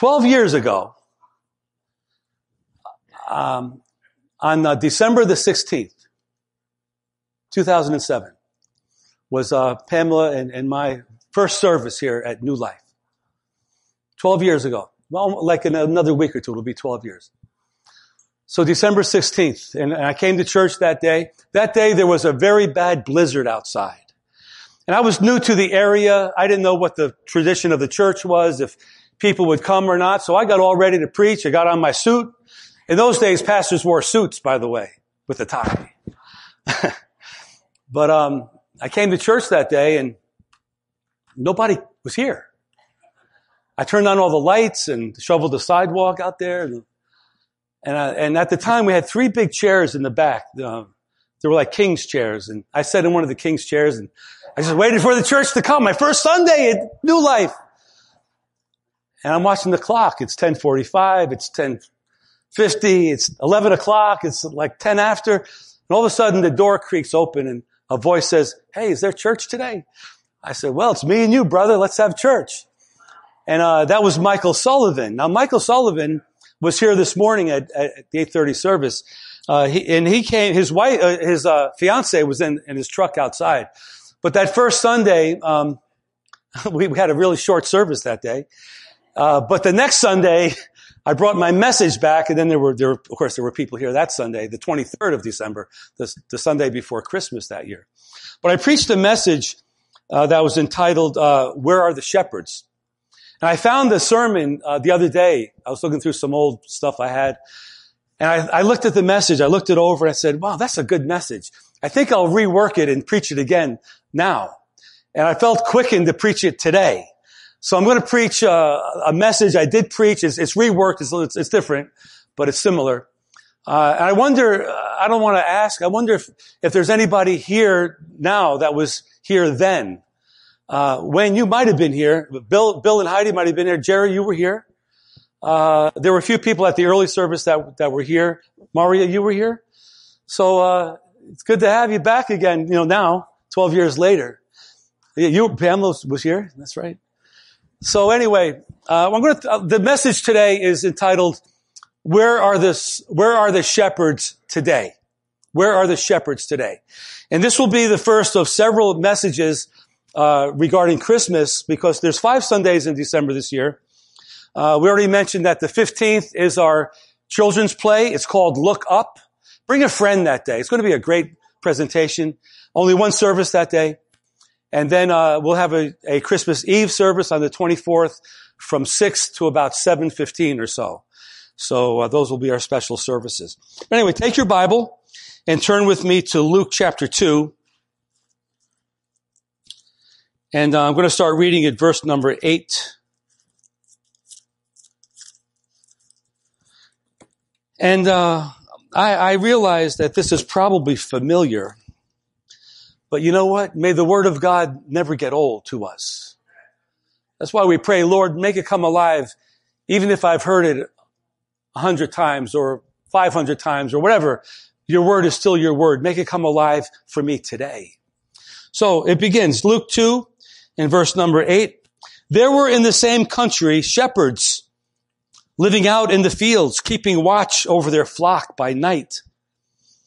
12 years ago, um, on uh, December the 16th, 2007, was uh, Pamela and, and my first service here at New Life. 12 years ago. Well, like in another week or two, it'll be 12 years. So December 16th, and I came to church that day. That day there was a very bad blizzard outside. And I was new to the area. I didn't know what the tradition of the church was, if people would come or not. So I got all ready to preach. I got on my suit. In those days, pastors wore suits, by the way, with a tie. but um, I came to church that day and nobody was here. I turned on all the lights and shoveled the sidewalk out there. And, and, I, and at the time, we had three big chairs in the back. Uh, they were like king's chairs. And I sat in one of the king's chairs and I just waited for the church to come. My first Sunday at New Life. And I'm watching the clock. It's 1045. It's 1050. It's 11 o'clock. It's like 10 after. And all of a sudden the door creaks open and a voice says, Hey, is there church today? I said, well, it's me and you, brother. Let's have church. And, uh, that was Michael Sullivan. Now, Michael Sullivan was here this morning at, at the 830 service. Uh, he, and he came, his wife, uh, his, uh, fiance was in, in his truck outside. But that first Sunday, um, we, we, had a really short service that day. Uh, but the next Sunday, I brought my message back, and then there were, there, of course, there were people here that Sunday, the 23rd of December, the, the Sunday before Christmas that year. But I preached a message uh, that was entitled uh, "Where Are the Shepherds." And I found the sermon uh, the other day. I was looking through some old stuff I had, and I, I looked at the message. I looked it over, and I said, "Wow, that's a good message." I think I'll rework it and preach it again now. And I felt quickened to preach it today. So I'm going to preach uh, a message I did preach. It's, it's reworked. It's, it's, different, but it's similar. Uh, and I wonder, I don't want to ask, I wonder if, if there's anybody here now that was here then. Uh, Wayne, you might have been here. Bill, Bill and Heidi might have been here. Jerry, you were here. Uh, there were a few people at the early service that, that were here. Maria, you were here. So, uh, it's good to have you back again, you know, now, 12 years later. You, Pamela was here. That's right. So anyway, uh, I'm going to, uh, the message today is entitled, where are the, where are the shepherds today? Where are the shepherds today? And this will be the first of several messages, uh, regarding Christmas because there's five Sundays in December this year. Uh, we already mentioned that the 15th is our children's play. It's called Look Up. Bring a friend that day. It's going to be a great presentation. Only one service that day. And then uh, we'll have a, a, Christmas Eve service on the 24th from 6 to about 7.15 or so. So uh, those will be our special services. Anyway, take your Bible and turn with me to Luke chapter 2. And uh, I'm going to start reading at verse number 8. And uh, I, I realize that this is probably familiar but you know what? May the word of God never get old to us. That's why we pray, Lord, make it come alive, even if I've heard it a hundred times or 500 times or whatever. Your word is still your word. Make it come alive for me today. So it begins, Luke 2 in verse number 8. There were in the same country shepherds living out in the fields, keeping watch over their flock by night.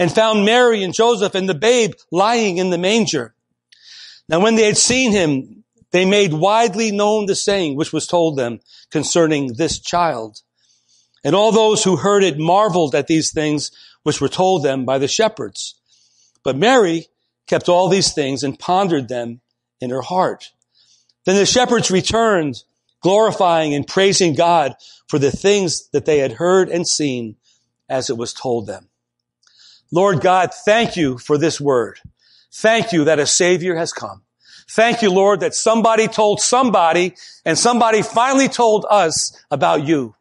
and found Mary and Joseph and the babe lying in the manger. Now when they had seen him, they made widely known the saying which was told them concerning this child. And all those who heard it marveled at these things which were told them by the shepherds. But Mary kept all these things and pondered them in her heart. Then the shepherds returned, glorifying and praising God for the things that they had heard and seen as it was told them. Lord God, thank you for this word. Thank you that a savior has come. Thank you, Lord, that somebody told somebody and somebody finally told us about you.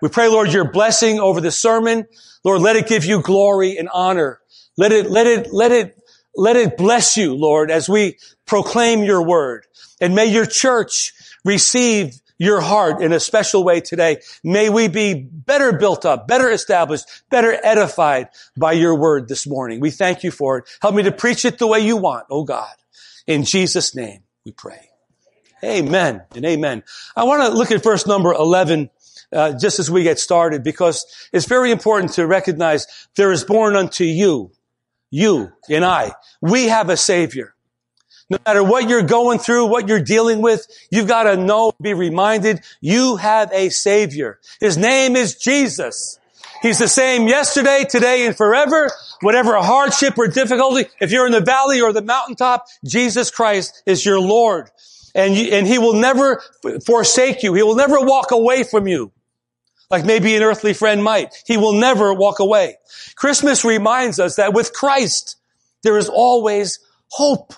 We pray, Lord, your blessing over the sermon. Lord, let it give you glory and honor. Let it, let it, let it, let it bless you, Lord, as we proclaim your word. And may your church receive your heart in a special way today. May we be better built up, better established, better edified by your word this morning. We thank you for it. Help me to preach it the way you want, oh God. In Jesus' name we pray. Amen and amen. I want to look at verse number 11 uh, just as we get started because it's very important to recognize there is born unto you, you and I. We have a savior. No matter what you're going through, what you're dealing with, you've got to know, be reminded, you have a savior. His name is Jesus. He's the same yesterday, today, and forever. Whatever hardship or difficulty, if you're in the valley or the mountaintop, Jesus Christ is your Lord. And, you, and He will never forsake you. He will never walk away from you like maybe an earthly friend might. He will never walk away. Christmas reminds us that with Christ, there is always hope.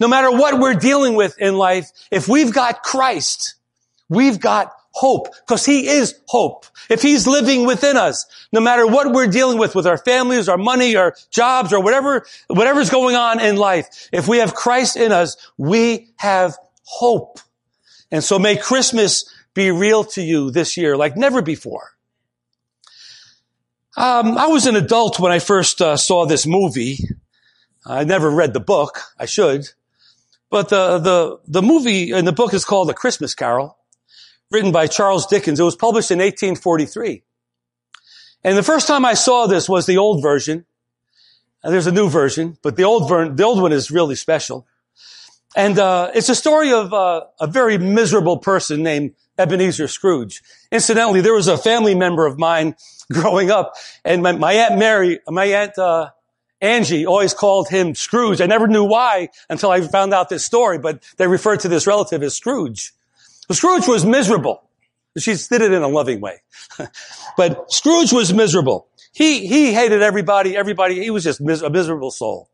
No matter what we're dealing with in life, if we've got Christ, we've got hope because he is hope. If he's living within us, no matter what we're dealing with, with our families, our money, our jobs, or whatever, whatever's going on in life, if we have Christ in us, we have hope. And so may Christmas be real to you this year like never before. Um, I was an adult when I first uh, saw this movie. I never read the book. I should. But the, the, the movie and the book is called A Christmas Carol, written by Charles Dickens. It was published in 1843. And the first time I saw this was the old version. And there's a new version, but the old ver- the old one is really special. And uh, it's a story of uh, a very miserable person named Ebenezer Scrooge. Incidentally, there was a family member of mine growing up, and my, my aunt Mary, my aunt uh, Angie always called him Scrooge. I never knew why until I found out this story, but they referred to this relative as Scrooge. Scrooge was miserable. She did it in a loving way. but Scrooge was miserable. He, he hated everybody, everybody. He was just mis- a miserable soul.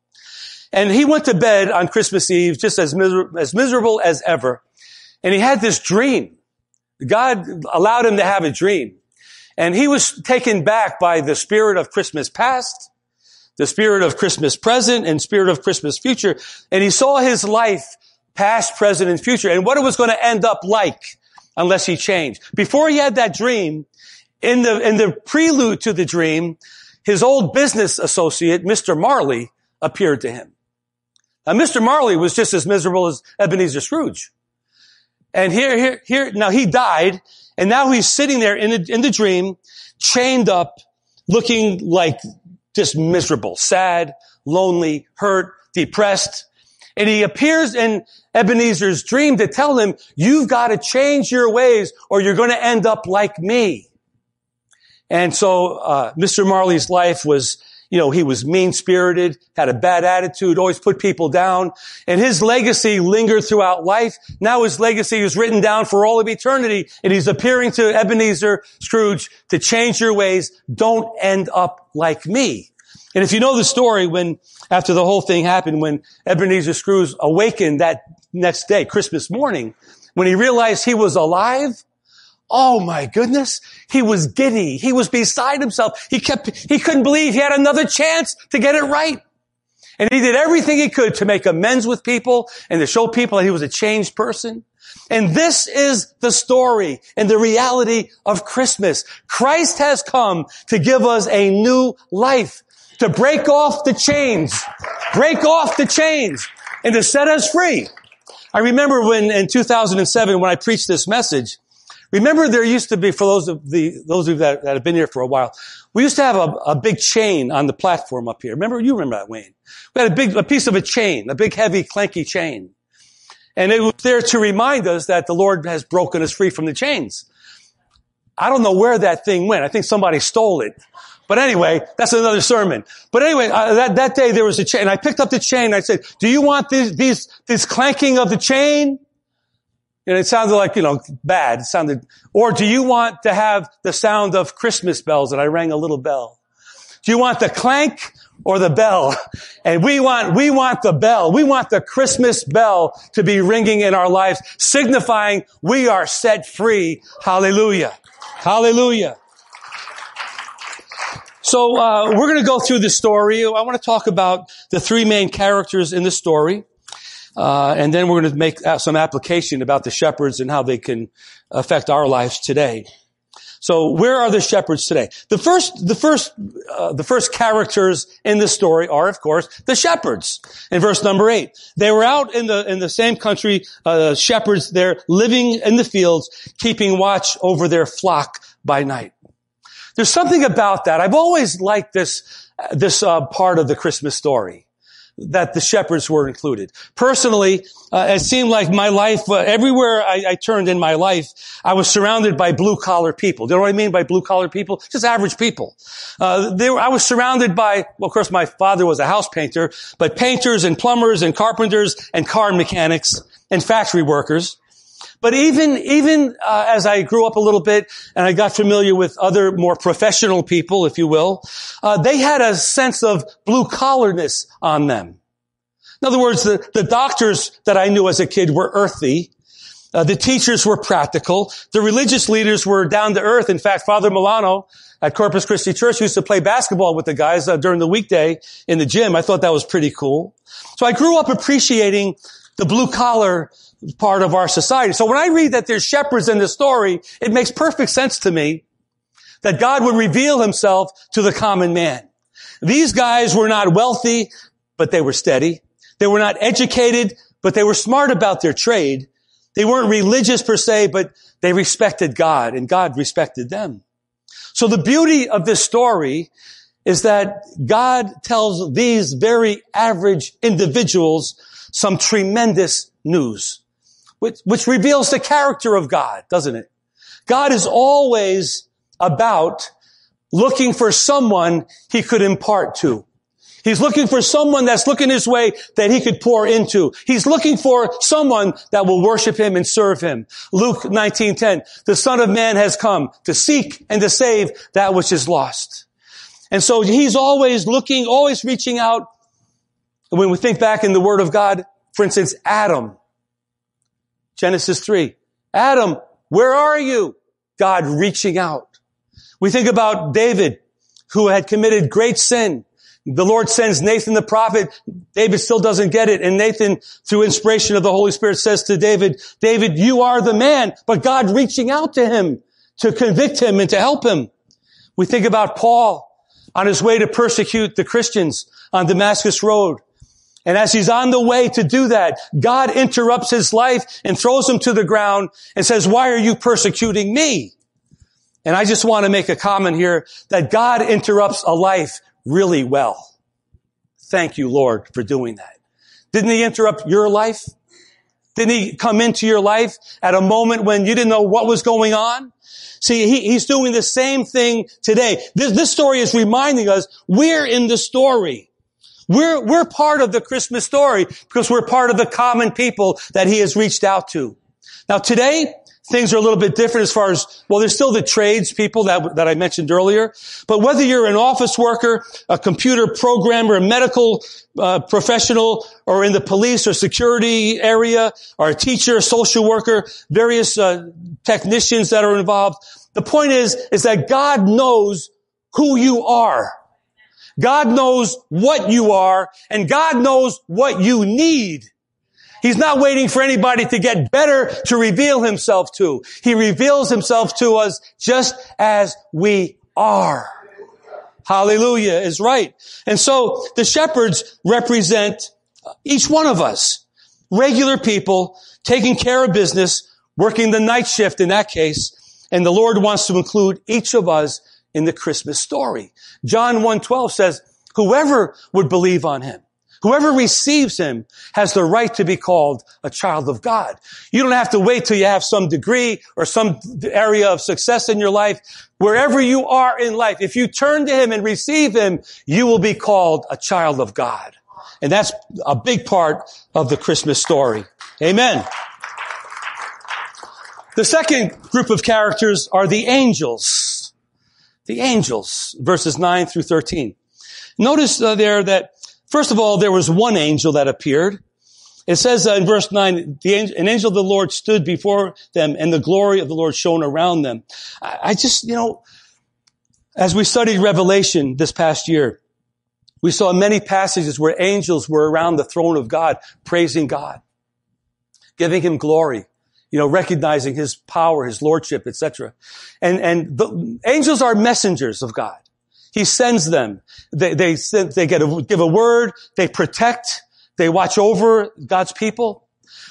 And he went to bed on Christmas Eve just as, miser- as miserable as ever. And he had this dream. God allowed him to have a dream. And he was taken back by the spirit of Christmas past the spirit of Christmas present and spirit of Christmas future. And he saw his life past, present, and future and what it was going to end up like unless he changed. Before he had that dream, in the, in the prelude to the dream, his old business associate, Mr. Marley, appeared to him. Now, Mr. Marley was just as miserable as Ebenezer Scrooge. And here, here, here, now he died, and now he's sitting there in the, in the dream, chained up, looking like just miserable, sad, lonely, hurt, depressed. And he appears in Ebenezer's dream to tell him, you've got to change your ways or you're going to end up like me. And so, uh, Mr. Marley's life was, you know, he was mean-spirited, had a bad attitude, always put people down, and his legacy lingered throughout life. Now his legacy is written down for all of eternity, and he's appearing to Ebenezer Scrooge to change your ways. Don't end up like me. And if you know the story, when, after the whole thing happened, when Ebenezer Scrooge awakened that next day, Christmas morning, when he realized he was alive, oh my goodness, he was giddy. He was beside himself. He kept, he couldn't believe he had another chance to get it right. And he did everything he could to make amends with people and to show people that he was a changed person. And this is the story and the reality of Christmas. Christ has come to give us a new life to break off the chains, break off the chains and to set us free. I remember when in 2007 when I preached this message, remember there used to be, for those of the, those of you that, that have been here for a while, we used to have a, a, big chain on the platform up here. Remember, you remember that, Wayne? We had a big, a piece of a chain, a big, heavy, clanky chain. And it was there to remind us that the Lord has broken us free from the chains. I don't know where that thing went. I think somebody stole it. But anyway, that's another sermon. But anyway, uh, that, that day there was a chain. I picked up the chain I said, do you want these, these, this clanking of the chain? And it sounded like, you know, bad. It sounded, or do you want to have the sound of Christmas bells? And I rang a little bell. Do you want the clank or the bell? And we want, we want the bell. We want the Christmas bell to be ringing in our lives, signifying we are set free. Hallelujah. Hallelujah. So uh, we're going to go through the story. I want to talk about the three main characters in the story, uh, and then we're going to make uh, some application about the shepherds and how they can affect our lives today. So where are the shepherds today? The first, the first, uh, the first characters in the story are, of course, the shepherds. In verse number eight, they were out in the in the same country. Uh, shepherds there, living in the fields, keeping watch over their flock by night. There's something about that. I've always liked this, this uh, part of the Christmas story that the shepherds were included. Personally, uh, it seemed like my life, uh, everywhere I, I, turned in my life, I was surrounded by blue collar people. Do you know what I mean by blue collar people? Just average people. Uh, were, I was surrounded by, well, of course, my father was a house painter, but painters and plumbers and carpenters and car mechanics and factory workers. But even, even uh, as I grew up a little bit and I got familiar with other more professional people, if you will, uh, they had a sense of blue collarness on them. In other words, the, the doctors that I knew as a kid were earthy. Uh, the teachers were practical. The religious leaders were down to earth. In fact, Father Milano at Corpus Christi Church used to play basketball with the guys uh, during the weekday in the gym. I thought that was pretty cool. So I grew up appreciating the blue collar part of our society. So when I read that there's shepherds in the story, it makes perfect sense to me that God would reveal himself to the common man. These guys were not wealthy, but they were steady. They were not educated, but they were smart about their trade. They weren't religious per se, but they respected God and God respected them. So the beauty of this story is that God tells these very average individuals some tremendous news which, which reveals the character of God, doesn't it? God is always about looking for someone he could impart to. He's looking for someone that's looking his way that he could pour into. He's looking for someone that will worship him and serve him. Luke 19:10, the son of man has come to seek and to save that which is lost. And so he's always looking, always reaching out. When we think back in the word of God, for instance, Adam, Genesis 3. Adam, where are you? God reaching out. We think about David, who had committed great sin. The Lord sends Nathan the prophet. David still doesn't get it. And Nathan, through inspiration of the Holy Spirit, says to David, David, you are the man. But God reaching out to him to convict him and to help him. We think about Paul on his way to persecute the Christians on Damascus Road. And as he's on the way to do that, God interrupts his life and throws him to the ground and says, why are you persecuting me? And I just want to make a comment here that God interrupts a life really well. Thank you, Lord, for doing that. Didn't he interrupt your life? Didn't he come into your life at a moment when you didn't know what was going on? See, he, he's doing the same thing today. This, this story is reminding us we're in the story. We're, we're part of the Christmas story because we're part of the common people that he has reached out to. Now today, things are a little bit different as far as, well, there's still the trades people that, that I mentioned earlier. But whether you're an office worker, a computer programmer, a medical uh, professional, or in the police or security area, or a teacher, social worker, various uh, technicians that are involved, the point is, is that God knows who you are. God knows what you are and God knows what you need. He's not waiting for anybody to get better to reveal himself to. He reveals himself to us just as we are. Hallelujah is right. And so the shepherds represent each one of us. Regular people taking care of business, working the night shift in that case. And the Lord wants to include each of us in the Christmas story. John 1.12 says, whoever would believe on him, Whoever receives him has the right to be called a child of God. You don't have to wait till you have some degree or some area of success in your life. Wherever you are in life, if you turn to him and receive him, you will be called a child of God. And that's a big part of the Christmas story. Amen. The second group of characters are the angels. The angels, verses 9 through 13. Notice uh, there that, first of all, there was one angel that appeared. It says uh, in verse 9, the angel, an angel of the Lord stood before them and the glory of the Lord shone around them. I, I just, you know, as we studied Revelation this past year, we saw many passages where angels were around the throne of God, praising God, giving him glory, you know, recognizing his power, his lordship, etc. And, and the angels are messengers of God. He sends them. They, they, they get a, give a word. They protect. They watch over God's people.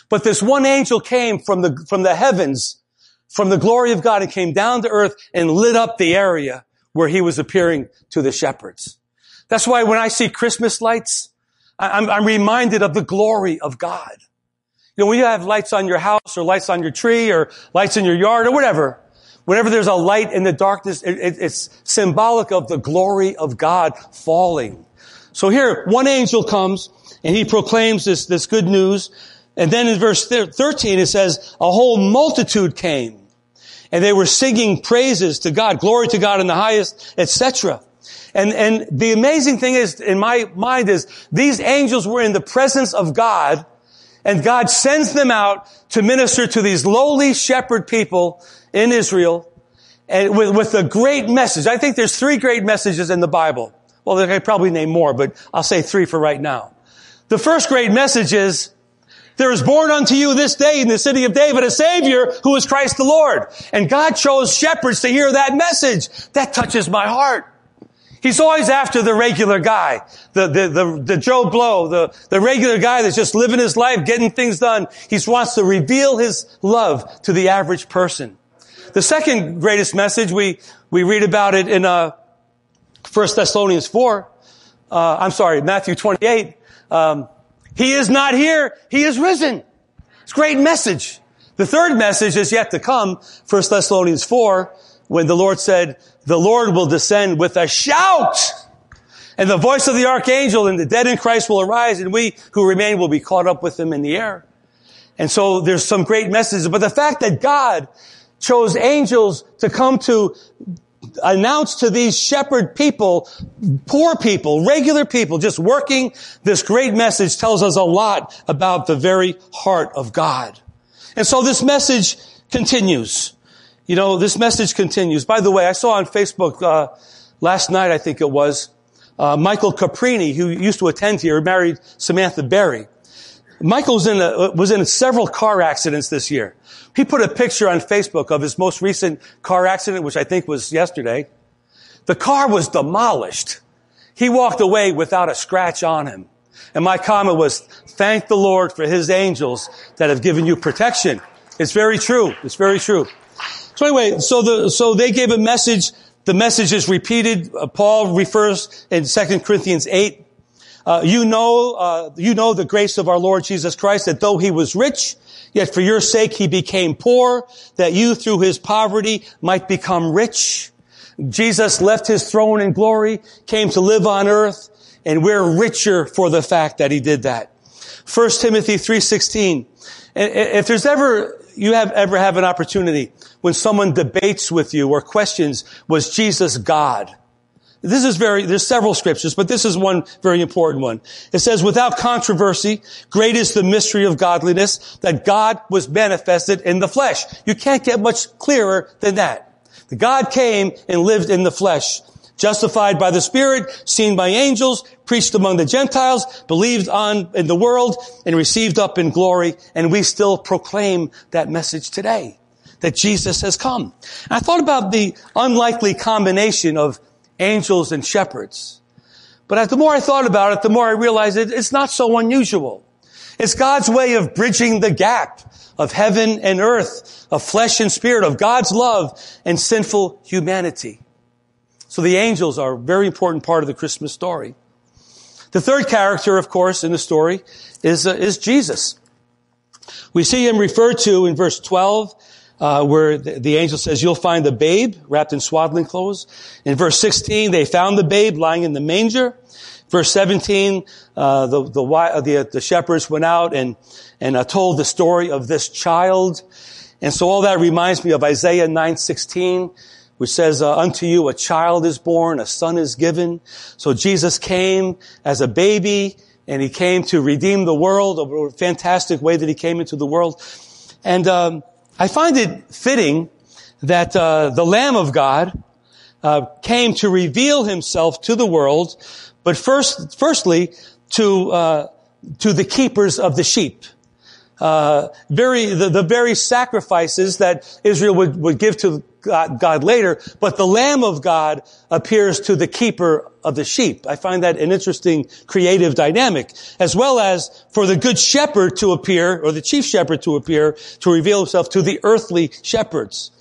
But this one angel came from the, from the heavens, from the glory of God and came down to earth and lit up the area where he was appearing to the shepherds. That's why when I see Christmas lights, I'm, I'm reminded of the glory of God. You know, when you have lights on your house or lights on your tree or lights in your yard or whatever, whenever there's a light in the darkness, it, it, it's symbolic of the glory of God falling. So here, one angel comes and he proclaims this, this good news. And then in verse 13, it says, a whole multitude came and they were singing praises to God, glory to God in the highest, etc. And, and the amazing thing is, in my mind is, these angels were in the presence of God and God sends them out to minister to these lowly shepherd people in Israel and with, with a great message. I think there's three great messages in the Bible. Well, I could probably name more, but I'll say three for right now. The first great message is, there is born unto you this day in the city of David a Savior who is Christ the Lord. And God chose shepherds to hear that message. That touches my heart. He's always after the regular guy, the, the, the, the Joe Blow, the, the regular guy that's just living his life, getting things done. He wants to reveal his love to the average person. The second greatest message, we, we read about it in, uh, 1 Thessalonians 4. Uh, I'm sorry, Matthew 28. Um, he is not here. He is risen. It's a great message. The third message is yet to come. 1 Thessalonians 4 when the Lord said, the Lord will descend with a shout and the voice of the archangel and the dead in Christ will arise and we who remain will be caught up with them in the air. And so there's some great messages, but the fact that God chose angels to come to announce to these shepherd people, poor people, regular people, just working this great message tells us a lot about the very heart of God. And so this message continues. You know, this message continues. By the way, I saw on Facebook uh, last night, I think it was, uh, Michael Caprini, who used to attend here, married Samantha Berry. Michael was in, a, was in several car accidents this year. He put a picture on Facebook of his most recent car accident, which I think was yesterday. The car was demolished. He walked away without a scratch on him. And my comment was, thank the Lord for his angels that have given you protection. It's very true. It's very true. Anyway, so the, so they gave a message. The message is repeated. Uh, Paul refers in 2 Corinthians 8. Uh, you know, uh, you know the grace of our Lord Jesus Christ that though he was rich, yet for your sake he became poor, that you through his poverty might become rich. Jesus left his throne in glory, came to live on earth, and we're richer for the fact that he did that. 1 Timothy 3.16. If there's ever, you have ever have an opportunity when someone debates with you or questions, was Jesus God? This is very, there's several scriptures, but this is one very important one. It says, without controversy, great is the mystery of godliness, that God was manifested in the flesh. You can't get much clearer than that. The God came and lived in the flesh, justified by the Spirit, seen by angels, preached among the Gentiles, believed on in the world, and received up in glory, and we still proclaim that message today that Jesus has come. And I thought about the unlikely combination of angels and shepherds. But the more I thought about it, the more I realized it, it's not so unusual. It's God's way of bridging the gap of heaven and earth, of flesh and spirit, of God's love and sinful humanity. So the angels are a very important part of the Christmas story. The third character, of course, in the story is, uh, is Jesus. We see him referred to in verse 12, uh, where the, the, angel says, you'll find the babe wrapped in swaddling clothes. In verse 16, they found the babe lying in the manger. Verse 17, uh, the, the, uh, the, the, shepherds went out and, and uh, told the story of this child. And so all that reminds me of Isaiah 9:16, which says, uh, unto you a child is born, a son is given. So Jesus came as a baby and he came to redeem the world, a fantastic way that he came into the world. And um, I find it fitting that uh, the Lamb of God uh, came to reveal himself to the world, but first, firstly, to uh, to the keepers of the sheep. Uh, very the, the very sacrifices that Israel would, would give to God, later, but the Lamb of God appears to the keeper of the sheep. I find that an interesting creative dynamic, as well as for the good shepherd to appear, or the chief shepherd to appear, to reveal himself to the earthly shepherds.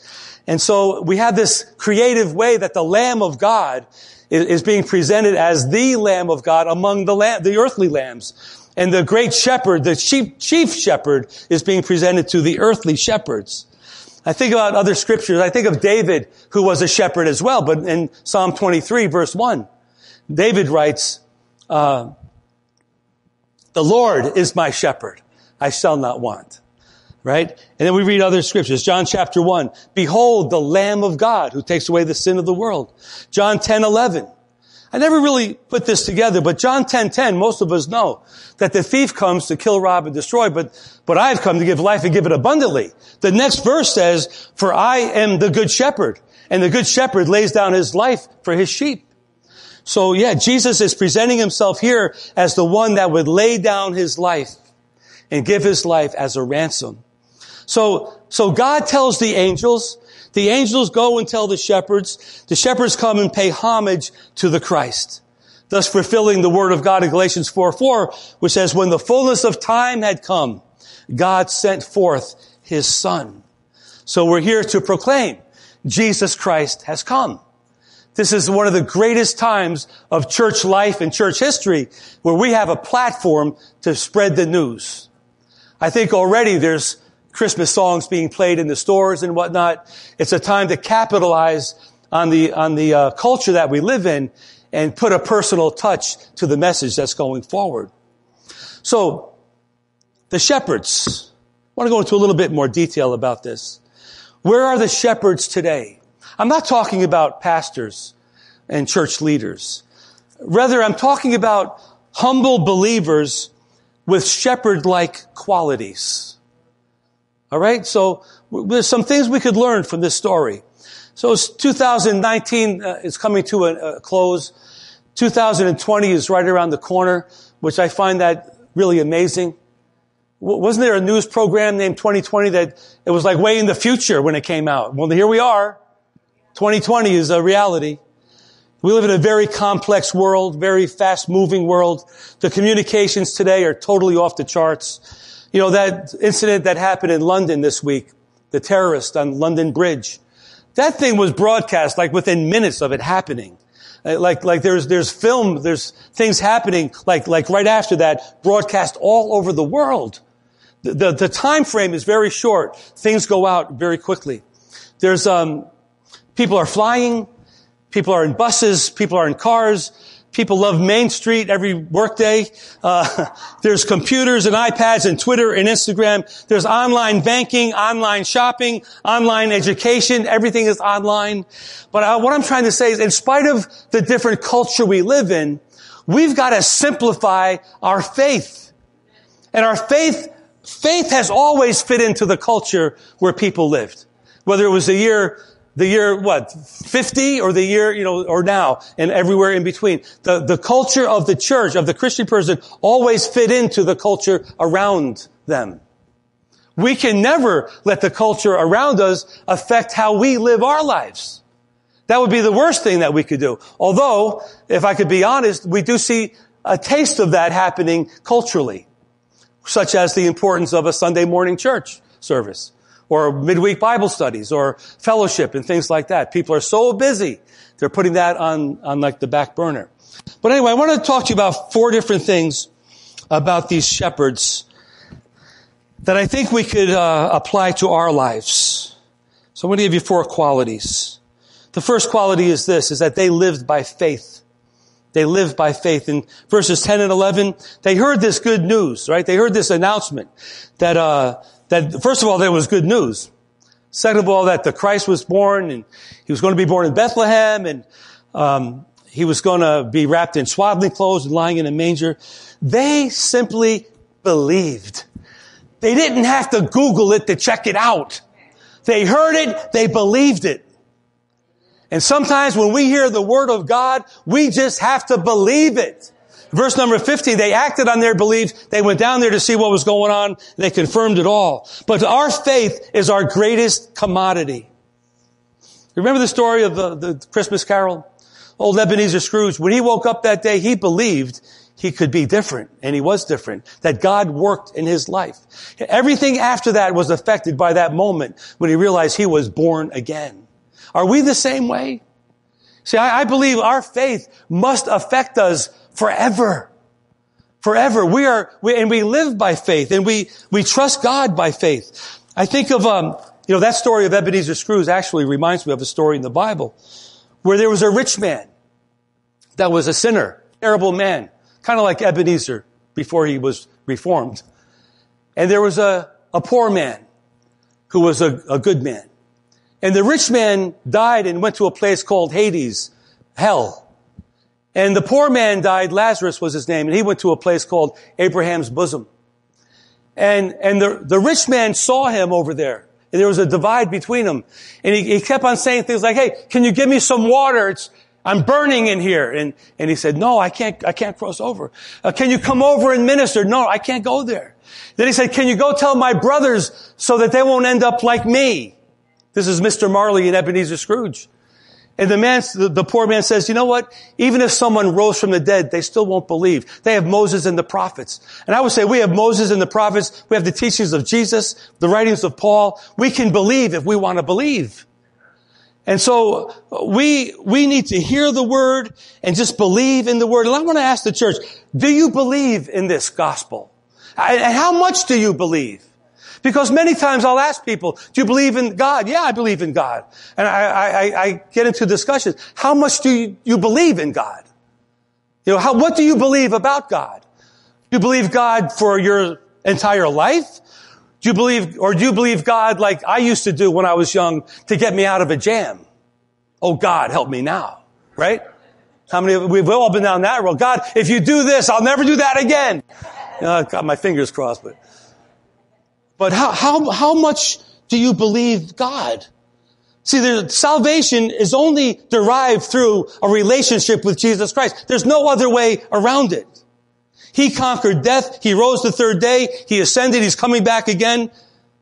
And so we have this creative way that the Lamb of God is, is being presented as the Lamb of God among the, lamb, the earthly lambs. And the great shepherd, the chief, chief shepherd, is being presented to the earthly shepherds. I think about other scriptures. I think of David, who was a shepherd as well, but in Psalm 23, verse 1, David writes, uh, the Lord is my shepherd. I shall not want. Right? And then we read other scriptures. John chapter 1. Behold the Lamb of God who takes away the sin of the world. John 10, 11. I never really put this together, but John 10, 10, most of us know that the thief comes to kill, rob, and destroy, but, but I've come to give life and give it abundantly. The next verse says, for I am the good shepherd, and the good shepherd lays down his life for his sheep. So yeah, Jesus is presenting himself here as the one that would lay down his life and give his life as a ransom. So, so God tells the angels, the angels go and tell the shepherds, the shepherds come and pay homage to the Christ. Thus fulfilling the word of God in Galatians 4, 4, which says, when the fullness of time had come, God sent forth his son. So we're here to proclaim Jesus Christ has come. This is one of the greatest times of church life and church history where we have a platform to spread the news. I think already there's Christmas songs being played in the stores and whatnot. It's a time to capitalize on the, on the uh, culture that we live in and put a personal touch to the message that's going forward. So, the shepherds. I want to go into a little bit more detail about this. Where are the shepherds today? I'm not talking about pastors and church leaders. Rather, I'm talking about humble believers with shepherd-like qualities. All right? So there's some things we could learn from this story. So 2019 uh, is coming to a, a, close. 2020 is right around the corner, which I find that really amazing. Wasn't there a news program named 2020 that it was like way in the future when it came out? Well, here we are. 2020 is a reality. We live in a very complex world, very fast moving world. The communications today are totally off the charts. You know, that incident that happened in London this week, the terrorist on London Bridge, that thing was broadcast like within minutes of it happening. Uh, like, like there's, there's film, there's things happening like, like right after that broadcast all over the world. The, the, the time frame is very short. Things go out very quickly. There's, um, people are flying, people are in buses, people are in cars, People love Main Street every workday. Uh, there's computers and iPads and Twitter and Instagram. There's online banking, online shopping, online education. Everything is online. But uh, what I'm trying to say is, in spite of the different culture we live in, we've got to simplify our faith. And our faith, faith has always fit into the culture where people lived. Whether it was the year the year, what, 50 or the year, you know, or now and everywhere in between. The, the culture of the church, of the Christian person always fit into the culture around them. We can never let the culture around us affect how we live our lives. That would be the worst thing that we could do. Although, if I could be honest, we do see a taste of that happening culturally, such as the importance of a Sunday morning church service or midweek Bible studies or fellowship and things like that. People are so busy. They're putting that on, on like the back burner. But anyway, I want to talk to you about four different things about these shepherds that I think we could uh, apply to our lives. So I'm going to give you four qualities. The first quality is this, is that they lived by faith. They lived by faith. In verses 10 and 11, they heard this good news, right? They heard this announcement that, uh, that first of all, there was good news. Second of all, that the Christ was born and he was going to be born in Bethlehem and, um, he was going to be wrapped in swaddling clothes and lying in a manger. They simply believed. They didn't have to Google it to check it out. They heard it, they believed it. And sometimes when we hear the word of God, we just have to believe it. Verse number 50, they acted on their belief. They went down there to see what was going on. They confirmed it all. But our faith is our greatest commodity. Remember the story of the, the Christmas carol? Old Ebenezer Scrooge, when he woke up that day, he believed he could be different, and he was different, that God worked in his life. Everything after that was affected by that moment when he realized he was born again. Are we the same way? See, I, I believe our faith must affect us forever. Forever. We are, we, and we live by faith and we, we trust God by faith. I think of, um, you know, that story of Ebenezer Scrooge actually reminds me of a story in the Bible where there was a rich man that was a sinner, terrible man, kind of like Ebenezer before he was reformed. And there was a, a poor man who was a, a good man. And the rich man died and went to a place called Hades, hell. And the poor man died, Lazarus was his name, and he went to a place called Abraham's bosom. And, and the, the rich man saw him over there. And there was a divide between them. And he, he kept on saying things like, hey, can you give me some water? It's, I'm burning in here. And, and he said, no, I can't, I can't cross over. Uh, can you come over and minister? No, I can't go there. Then he said, can you go tell my brothers so that they won't end up like me? This is Mr. Marley and Ebenezer Scrooge. And the man, the, poor man says, you know what? Even if someone rose from the dead, they still won't believe. They have Moses and the prophets. And I would say we have Moses and the prophets. We have the teachings of Jesus, the writings of Paul. We can believe if we want to believe. And so we, we need to hear the word and just believe in the word. And I want to ask the church, do you believe in this gospel? And how much do you believe? Because many times I'll ask people, do you believe in God? Yeah, I believe in God. And I, I, I get into discussions. How much do you, believe in God? You know, how, what do you believe about God? Do you believe God for your entire life? Do you believe, or do you believe God like I used to do when I was young to get me out of a jam? Oh God, help me now. Right? How many, we've all been down that road. God, if you do this, I'll never do that again. Know, got my fingers crossed, but but how, how, how much do you believe God? See, the salvation is only derived through a relationship with Jesus Christ. There's no other way around it. He conquered death. He rose the third day. He ascended. He's coming back again.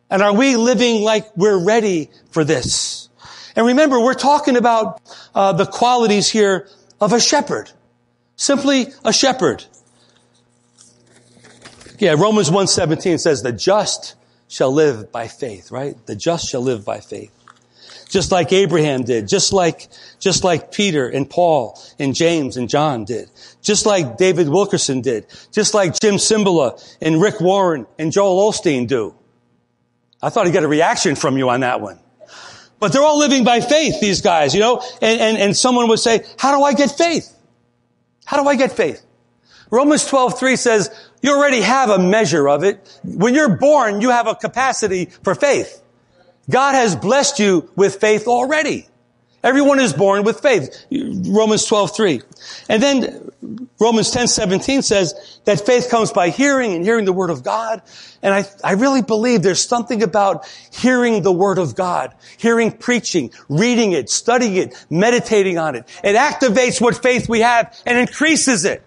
And are we living like we're ready for this? And remember, we're talking about uh, the qualities here of a shepherd. Simply a shepherd. Yeah, Romans 1.17 says the just shall live by faith, right? The just shall live by faith. Just like Abraham did, just like, just like Peter and Paul and James and John did, just like David Wilkerson did, just like Jim Cymbala and Rick Warren and Joel Osteen do. I thought I'd get a reaction from you on that one. But they're all living by faith, these guys, you know? And, and, and someone would say, how do I get faith? How do I get faith? Romans 12, 3 says, you already have a measure of it. When you're born, you have a capacity for faith. God has blessed you with faith already. Everyone is born with faith. Romans 12, 3. And then Romans 10, 17 says that faith comes by hearing and hearing the word of God. And I, I really believe there's something about hearing the word of God, hearing preaching, reading it, studying it, meditating on it. It activates what faith we have and increases it.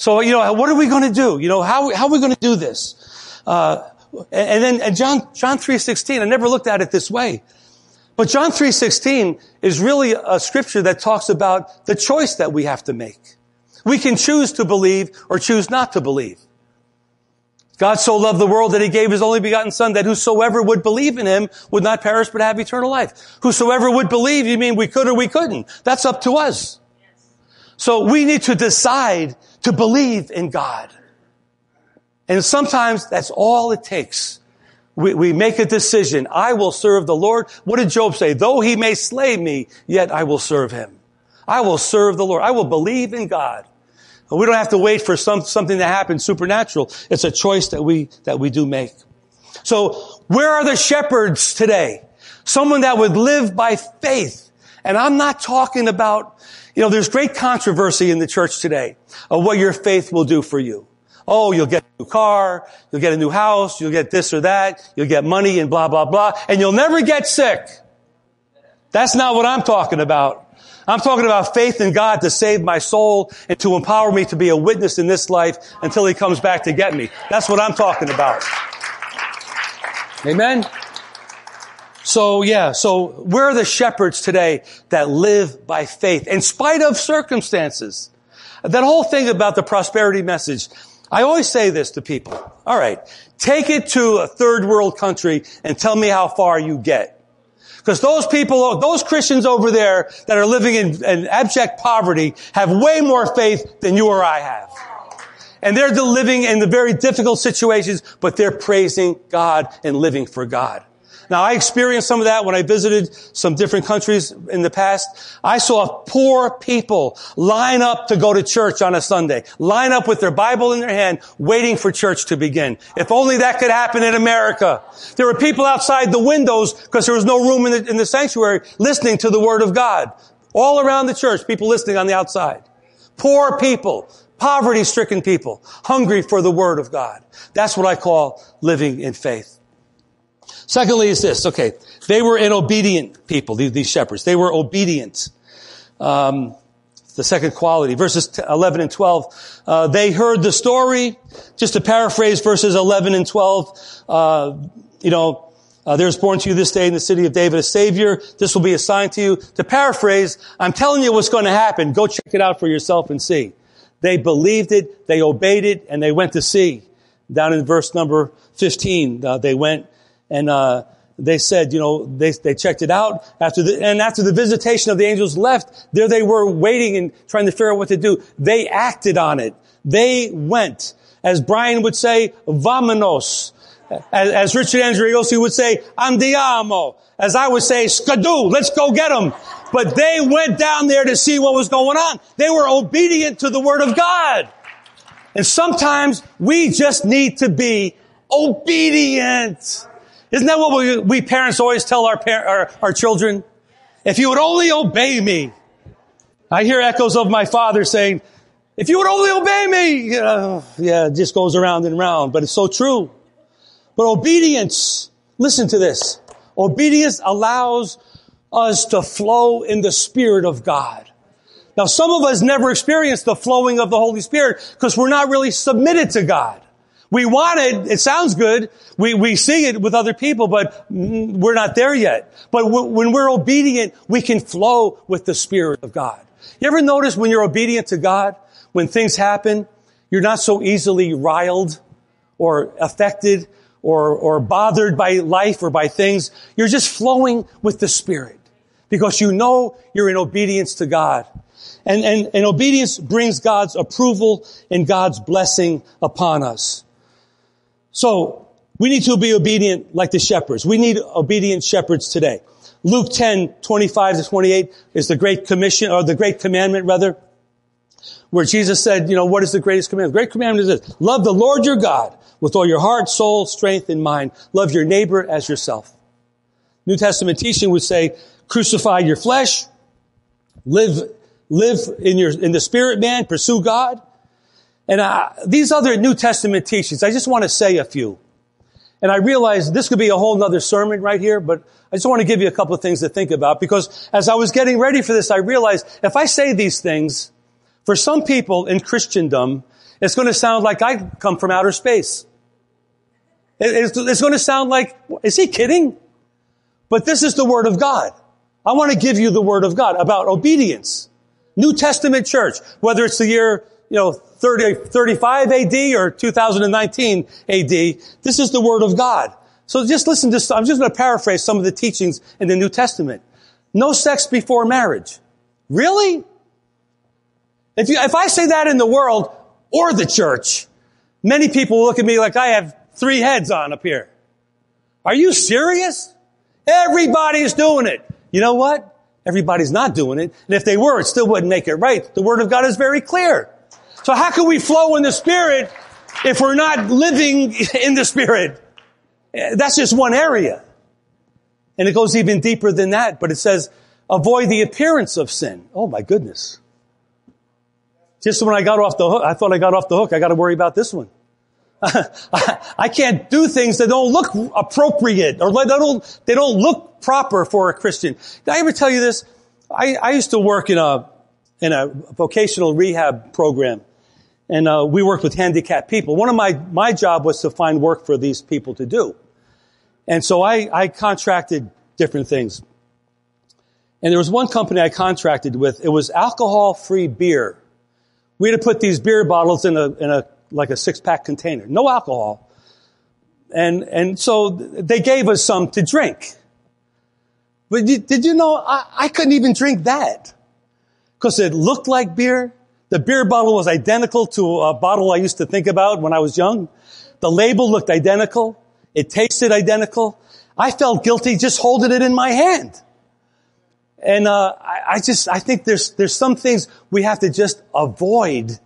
So, you know, what are we going to do? You know, how, how are we going to do this? Uh, and then and John, John 3.16, I never looked at it this way. But John 3.16 is really a scripture that talks about the choice that we have to make. We can choose to believe or choose not to believe. God so loved the world that he gave his only begotten son that whosoever would believe in him would not perish but have eternal life. Whosoever would believe, you mean we could or we couldn't. That's up to us. So we need to decide to believe in God. And sometimes that's all it takes. We, we make a decision. I will serve the Lord. What did Job say? Though he may slay me, yet I will serve him. I will serve the Lord. I will believe in God. We don't have to wait for some, something to happen supernatural. It's a choice that we, that we do make. So where are the shepherds today? Someone that would live by faith. And I'm not talking about, you know, there's great controversy in the church today of what your faith will do for you. Oh, you'll get a new car, you'll get a new house, you'll get this or that, you'll get money and blah, blah, blah, and you'll never get sick. That's not what I'm talking about. I'm talking about faith in God to save my soul and to empower me to be a witness in this life until He comes back to get me. That's what I'm talking about. Amen? So yeah, so where are the shepherds today that live by faith in spite of circumstances? That whole thing about the prosperity message. I always say this to people. All right. Take it to a third world country and tell me how far you get. Because those people, those Christians over there that are living in, in, abject poverty have way more faith than you or I have. And they're the living in the very difficult situations, but they're praising God and living for God. Now, I experienced some of that when I visited some different countries in the past. I saw poor people line up to go to church on a Sunday, line up with their Bible in their hand, waiting for church to begin. If only that could happen in America. There were people outside the windows because there was no room in the, in the sanctuary listening to the Word of God. All around the church, people listening on the outside. Poor people, poverty stricken people, hungry for the Word of God. That's what I call living in faith. Secondly is this, okay, they were an obedient people, these, shepherds. They were obedient. Um, the second quality, verses 11 and 12. Uh, they heard the story. Just to paraphrase verses 11 and 12, uh, you know, uh, there's born to you this day in the city of David a Savior. This will be a sign to you. To paraphrase, I'm telling you what's going to happen. Go check it out for yourself and see. They believed it, they obeyed it, and they went to see. Down in verse number 15, uh, they went and uh, they said, you know, they they checked it out after the and after the visitation of the angels left, there they were waiting and trying to figure out what to do. They acted on it. They went, as Brian would say, "Vamanos." As, as Richard Andreosi would say, "Andiamo." As I would say, "Skadoo." Let's go get them. But they went down there to see what was going on. They were obedient to the word of God. And sometimes we just need to be obedient. Isn't that what we, we parents always tell our, par- our, our children? If you would only obey me. I hear echoes of my father saying, if you would only obey me, you know, yeah, it just goes around and round, but it's so true. But obedience, listen to this. Obedience allows us to flow in the Spirit of God. Now, some of us never experience the flowing of the Holy Spirit because we're not really submitted to God. We want it. It sounds good. We, we see it with other people, but we're not there yet. But w- when we're obedient, we can flow with the Spirit of God. You ever notice when you're obedient to God, when things happen, you're not so easily riled or affected or, or bothered by life or by things. You're just flowing with the Spirit because you know you're in obedience to God. And, and, and obedience brings God's approval and God's blessing upon us. So we need to be obedient like the shepherds. We need obedient shepherds today. Luke 10, 25 to 28 is the great commission, or the great commandment rather, where Jesus said, you know, what is the greatest commandment? The great commandment is this. Love the Lord your God with all your heart, soul, strength, and mind. Love your neighbor as yourself. New Testament teaching would say, crucify your flesh, live, live in your, in the spirit man, pursue God, and uh, these other New Testament teachings, I just want to say a few. And I realize this could be a whole nother sermon right here, but I just want to give you a couple of things to think about because as I was getting ready for this, I realized if I say these things, for some people in Christendom, it's going to sound like I come from outer space. It's, going to sound like, is he kidding? But this is the Word of God. I want to give you the Word of God about obedience. New Testament church, whether it's the year you know, 30, 35 AD or 2019 AD. This is the Word of God. So just listen to, I'm just going to paraphrase some of the teachings in the New Testament. No sex before marriage. Really? If you, if I say that in the world or the church, many people look at me like I have three heads on up here. Are you serious? Everybody's doing it. You know what? Everybody's not doing it. And if they were, it still wouldn't make it right. The Word of God is very clear. So how can we flow in the Spirit if we're not living in the Spirit? That's just one area. And it goes even deeper than that, but it says, avoid the appearance of sin. Oh my goodness. Just when I got off the hook, I thought I got off the hook. I got to worry about this one. I can't do things that don't look appropriate or they don't, they don't look proper for a Christian. Did I ever tell you this? I, I used to work in a, in a vocational rehab program and uh, we worked with handicapped people. One of my, my job was to find work for these people to do. And so I, I contracted different things. And there was one company I contracted with. It was alcohol-free beer. We had to put these beer bottles in a, in a like a six pack container. No alcohol. And, and so they gave us some to drink. But did you know I, I couldn't even drink that? Cause it looked like beer. The beer bottle was identical to a bottle I used to think about when I was young. The label looked identical. It tasted identical. I felt guilty just holding it in my hand. And uh, I, I just I think there's there's some things we have to just avoid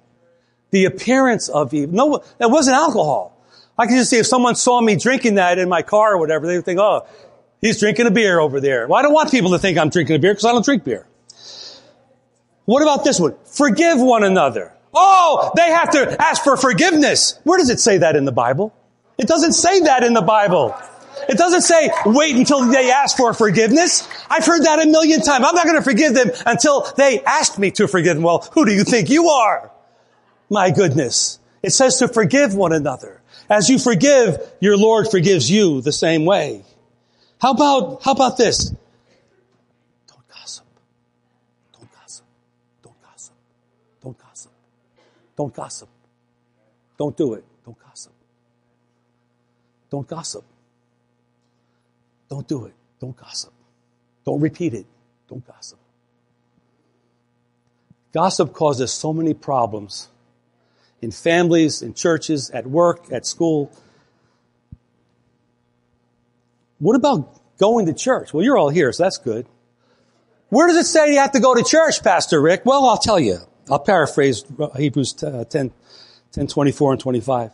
the appearance of evil. No, that wasn't alcohol. I can just see if someone saw me drinking that in my car or whatever, they would think, oh, he's drinking a beer over there. Well, I don't want people to think I'm drinking a beer because I don't drink beer. What about this one? Forgive one another. Oh, they have to ask for forgiveness. Where does it say that in the Bible? It doesn't say that in the Bible. It doesn't say wait until they ask for forgiveness. I've heard that a million times. I'm not going to forgive them until they ask me to forgive them. Well, who do you think you are? My goodness. It says to forgive one another. As you forgive, your Lord forgives you the same way. How about, how about this? Don't gossip. Don't gossip. Don't gossip. Don't gossip. Don't gossip. Don't do it. Don't gossip. Don't gossip. Don't do it. Don't gossip. Don't repeat it. Don't gossip. Gossip causes so many problems in families, in churches, at work, at school. What about going to church? Well, you're all here, so that's good. Where does it say you have to go to church, Pastor Rick? Well, I'll tell you. I'll paraphrase Hebrews uh, 10, 10 24 and 25.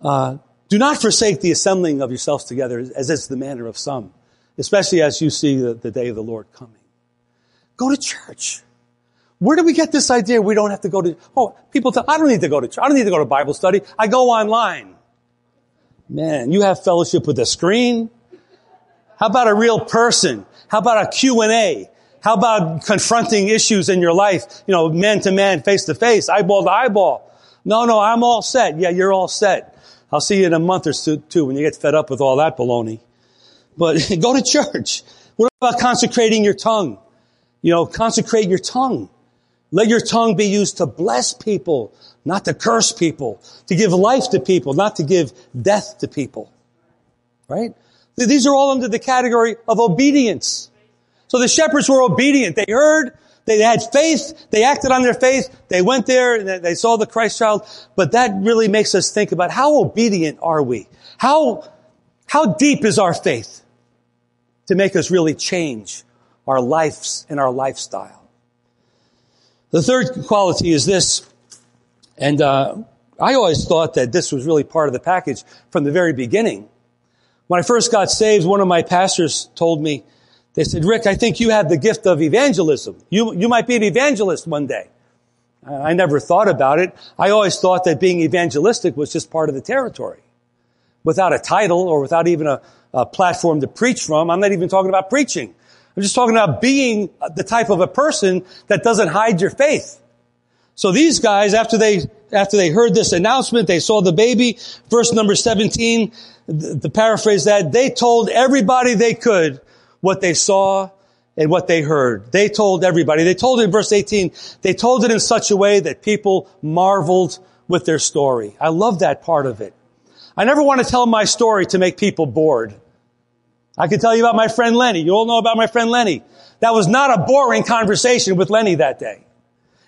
Uh, do not forsake the assembling of yourselves together as is the manner of some, especially as you see the, the day of the Lord coming. Go to church. Where do we get this idea we don't have to go to, oh, people tell, I don't need to go to church. I don't need to go to Bible study. I go online. Man, you have fellowship with a screen. How about a real person? How about a Q&A? How about confronting issues in your life, you know, man to man, face to face, eyeball to eyeball? No, no, I'm all set. Yeah, you're all set. I'll see you in a month or two when you get fed up with all that baloney. But go to church. What about consecrating your tongue? You know, consecrate your tongue. Let your tongue be used to bless people, not to curse people, to give life to people, not to give death to people. Right? These are all under the category of obedience. So the shepherds were obedient. They heard, they had faith, they acted on their faith, they went there and they saw the Christ child. But that really makes us think about how obedient are we? How, how deep is our faith to make us really change our lives and our lifestyle? The third quality is this, and uh, I always thought that this was really part of the package from the very beginning. When I first got saved, one of my pastors told me, they said, Rick, I think you have the gift of evangelism. You, you might be an evangelist one day. I never thought about it. I always thought that being evangelistic was just part of the territory. Without a title or without even a, a platform to preach from, I'm not even talking about preaching. I'm just talking about being the type of a person that doesn't hide your faith. So these guys, after they, after they heard this announcement, they saw the baby, verse number 17, the, the paraphrase that, they told everybody they could what they saw and what they heard. They told everybody. They told it in verse 18. They told it in such a way that people marveled with their story. I love that part of it. I never want to tell my story to make people bored. I can tell you about my friend Lenny. You all know about my friend Lenny. That was not a boring conversation with Lenny that day.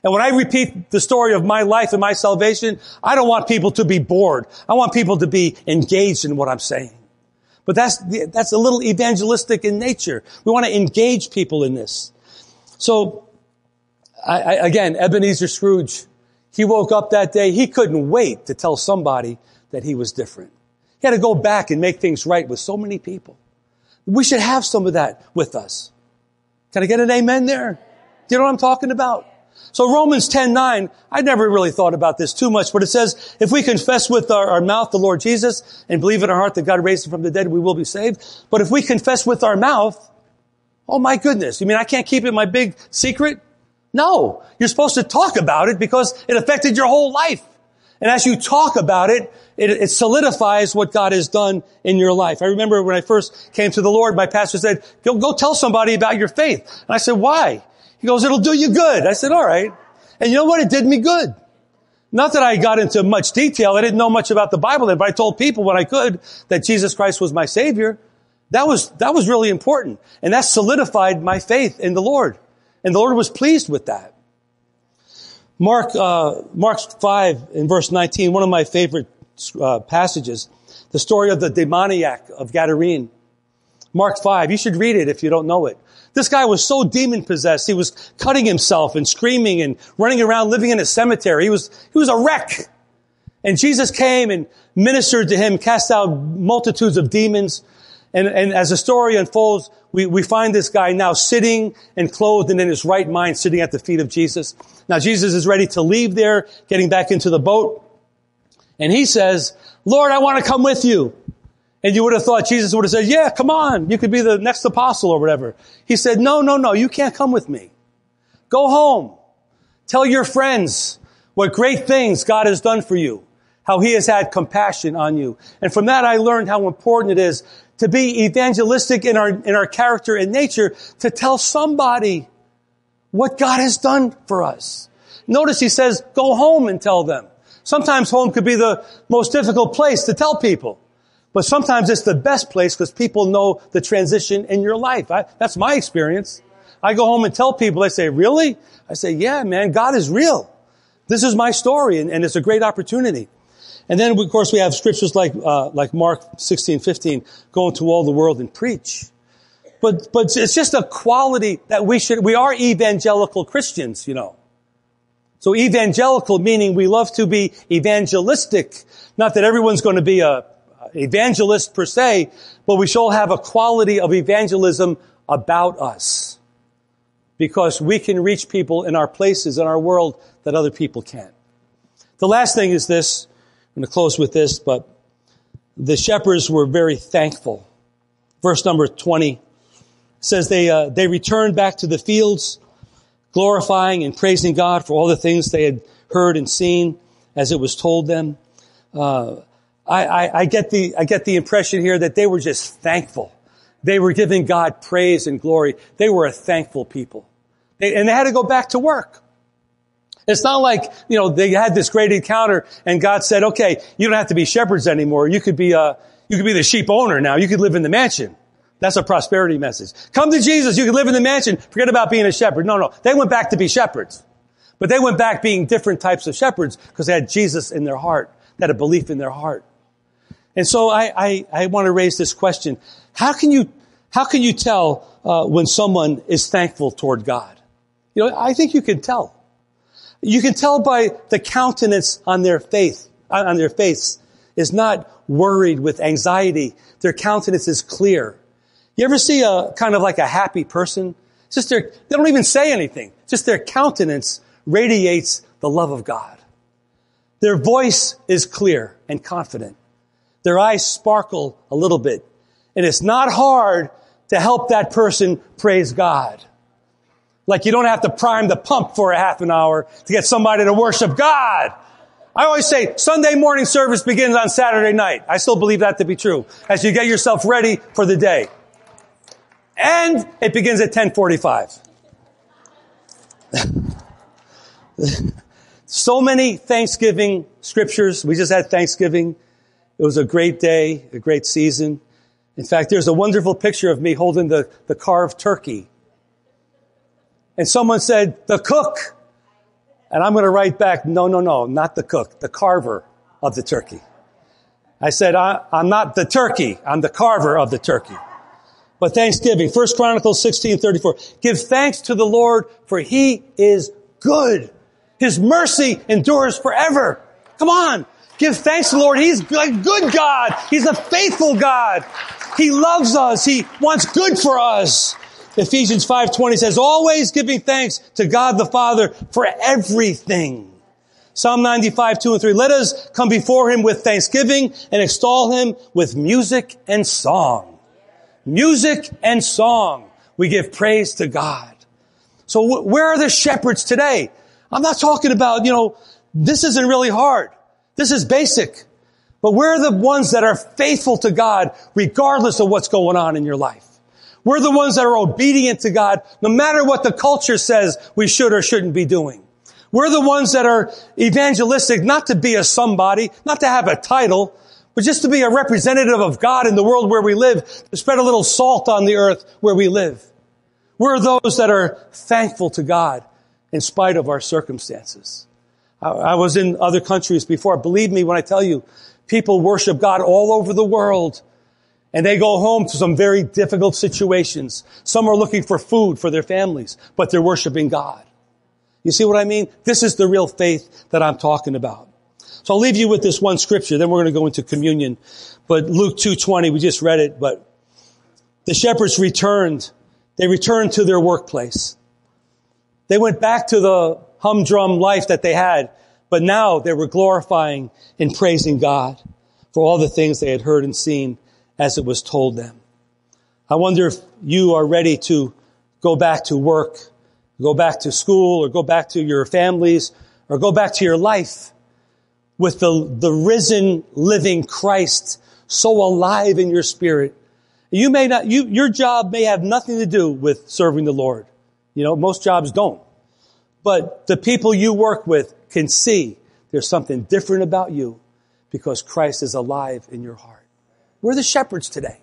And when I repeat the story of my life and my salvation, I don't want people to be bored. I want people to be engaged in what I'm saying. But that's, that's a little evangelistic in nature. We want to engage people in this. So, I, I, again, Ebenezer Scrooge, he woke up that day. He couldn't wait to tell somebody that he was different. He had to go back and make things right with so many people. We should have some of that with us. Can I get an amen there? Do you know what I'm talking about? So Romans 10, 9, I never really thought about this too much, but it says, if we confess with our, our, mouth the Lord Jesus and believe in our heart that God raised him from the dead, we will be saved. But if we confess with our mouth, oh my goodness, you mean I can't keep it my big secret? No, you're supposed to talk about it because it affected your whole life. And as you talk about it, it, it, solidifies what God has done in your life. I remember when I first came to the Lord, my pastor said, go, go tell somebody about your faith. And I said, why? He goes, it'll do you good. I said, all right. And you know what? It did me good. Not that I got into much detail. I didn't know much about the Bible then, but I told people when I could that Jesus Christ was my Savior. That was, that was really important. And that solidified my faith in the Lord. And the Lord was pleased with that. Mark, uh, Mark 5 in verse 19, one of my favorite uh, passages, the story of the demoniac of Gadarene. Mark 5, you should read it if you don't know it. This guy was so demon possessed. He was cutting himself and screaming and running around living in a cemetery. He was, he was a wreck. And Jesus came and ministered to him, cast out multitudes of demons. And, and as the story unfolds, we, we find this guy now sitting and clothed and in his right mind, sitting at the feet of Jesus. Now Jesus is ready to leave there, getting back into the boat. And he says, Lord, I want to come with you. And you would have thought Jesus would have said, yeah, come on. You could be the next apostle or whatever. He said, no, no, no, you can't come with me. Go home. Tell your friends what great things God has done for you. How he has had compassion on you. And from that I learned how important it is to be evangelistic in our, in our character and nature to tell somebody what God has done for us. Notice he says, go home and tell them. Sometimes home could be the most difficult place to tell people. But sometimes it's the best place because people know the transition in your life. I, that's my experience. I go home and tell people, they say, really? I say, yeah, man, God is real. This is my story and, and it's a great opportunity. And then, of course, we have scriptures like, uh, like Mark 16, 15, go into all the world and preach. But, but it's just a quality that we should, we are evangelical Christians, you know. So evangelical meaning we love to be evangelistic. Not that everyone's going to be a evangelist per se, but we shall have a quality of evangelism about us. Because we can reach people in our places, in our world, that other people can't. The last thing is this. I'm going to close with this, but the shepherds were very thankful. Verse number 20 says they, uh, they returned back to the fields, glorifying and praising God for all the things they had heard and seen as it was told them. Uh, I, I, I, get the, I get the impression here that they were just thankful. They were giving God praise and glory. They were a thankful people. They, and they had to go back to work. It's not like, you know, they had this great encounter and God said, okay, you don't have to be shepherds anymore. You could be, uh, you could be the sheep owner now. You could live in the mansion. That's a prosperity message. Come to Jesus. You can live in the mansion. Forget about being a shepherd. No, no. They went back to be shepherds. But they went back being different types of shepherds because they had Jesus in their heart. They had a belief in their heart. And so I, I, I want to raise this question. How can you, how can you tell uh, when someone is thankful toward God? You know, I think you can tell. You can tell by the countenance on their faith, on their face is not worried with anxiety. Their countenance is clear. You ever see a kind of like a happy person? It's just their, they don't even say anything. Just their countenance radiates the love of God. Their voice is clear and confident their eyes sparkle a little bit. And it's not hard to help that person praise God. Like you don't have to prime the pump for a half an hour to get somebody to worship God. I always say Sunday morning service begins on Saturday night. I still believe that to be true as you get yourself ready for the day. And it begins at 1045. so many Thanksgiving scriptures. We just had Thanksgiving. It was a great day, a great season. In fact, there's a wonderful picture of me holding the, the carved turkey. And someone said, the cook. And I'm going to write back, no, no, no, not the cook, the carver of the turkey. I said, I, am not the turkey, I'm the carver of the turkey. But Thanksgiving, First Chronicles 16, 34. Give thanks to the Lord for he is good. His mercy endures forever. Come on. Give thanks to the Lord. He's a good God. He's a faithful God. He loves us. He wants good for us. Ephesians 5:20 says, always giving thanks to God the Father for everything. Psalm 95, 2 and 3. Let us come before him with thanksgiving and extol him with music and song. Music and song. We give praise to God. So where are the shepherds today? I'm not talking about, you know, this isn't really hard. This is basic. But we're the ones that are faithful to God regardless of what's going on in your life. We're the ones that are obedient to God no matter what the culture says we should or shouldn't be doing. We're the ones that are evangelistic, not to be a somebody, not to have a title, but just to be a representative of God in the world where we live, to spread a little salt on the earth where we live. We're those that are thankful to God in spite of our circumstances. I, was in other countries before. Believe me when I tell you, people worship God all over the world. And they go home to some very difficult situations. Some are looking for food for their families, but they're worshiping God. You see what I mean? This is the real faith that I'm talking about. So I'll leave you with this one scripture, then we're going to go into communion. But Luke 2.20, we just read it, but the shepherds returned. They returned to their workplace. They went back to the humdrum life that they had, but now they were glorifying and praising God for all the things they had heard and seen as it was told them. I wonder if you are ready to go back to work, go back to school, or go back to your families, or go back to your life with the, the risen, living Christ so alive in your spirit. You may not, you, your job may have nothing to do with serving the Lord. You know, most jobs don't. But the people you work with can see there's something different about you because Christ is alive in your heart. We're the shepherds today.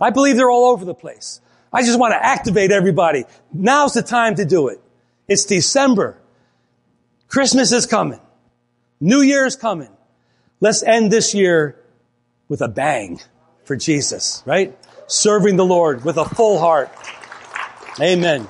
I believe they're all over the place. I just want to activate everybody. Now's the time to do it. It's December. Christmas is coming. New Year's coming. Let's end this year with a bang for Jesus, right? Serving the Lord with a full heart. Amen.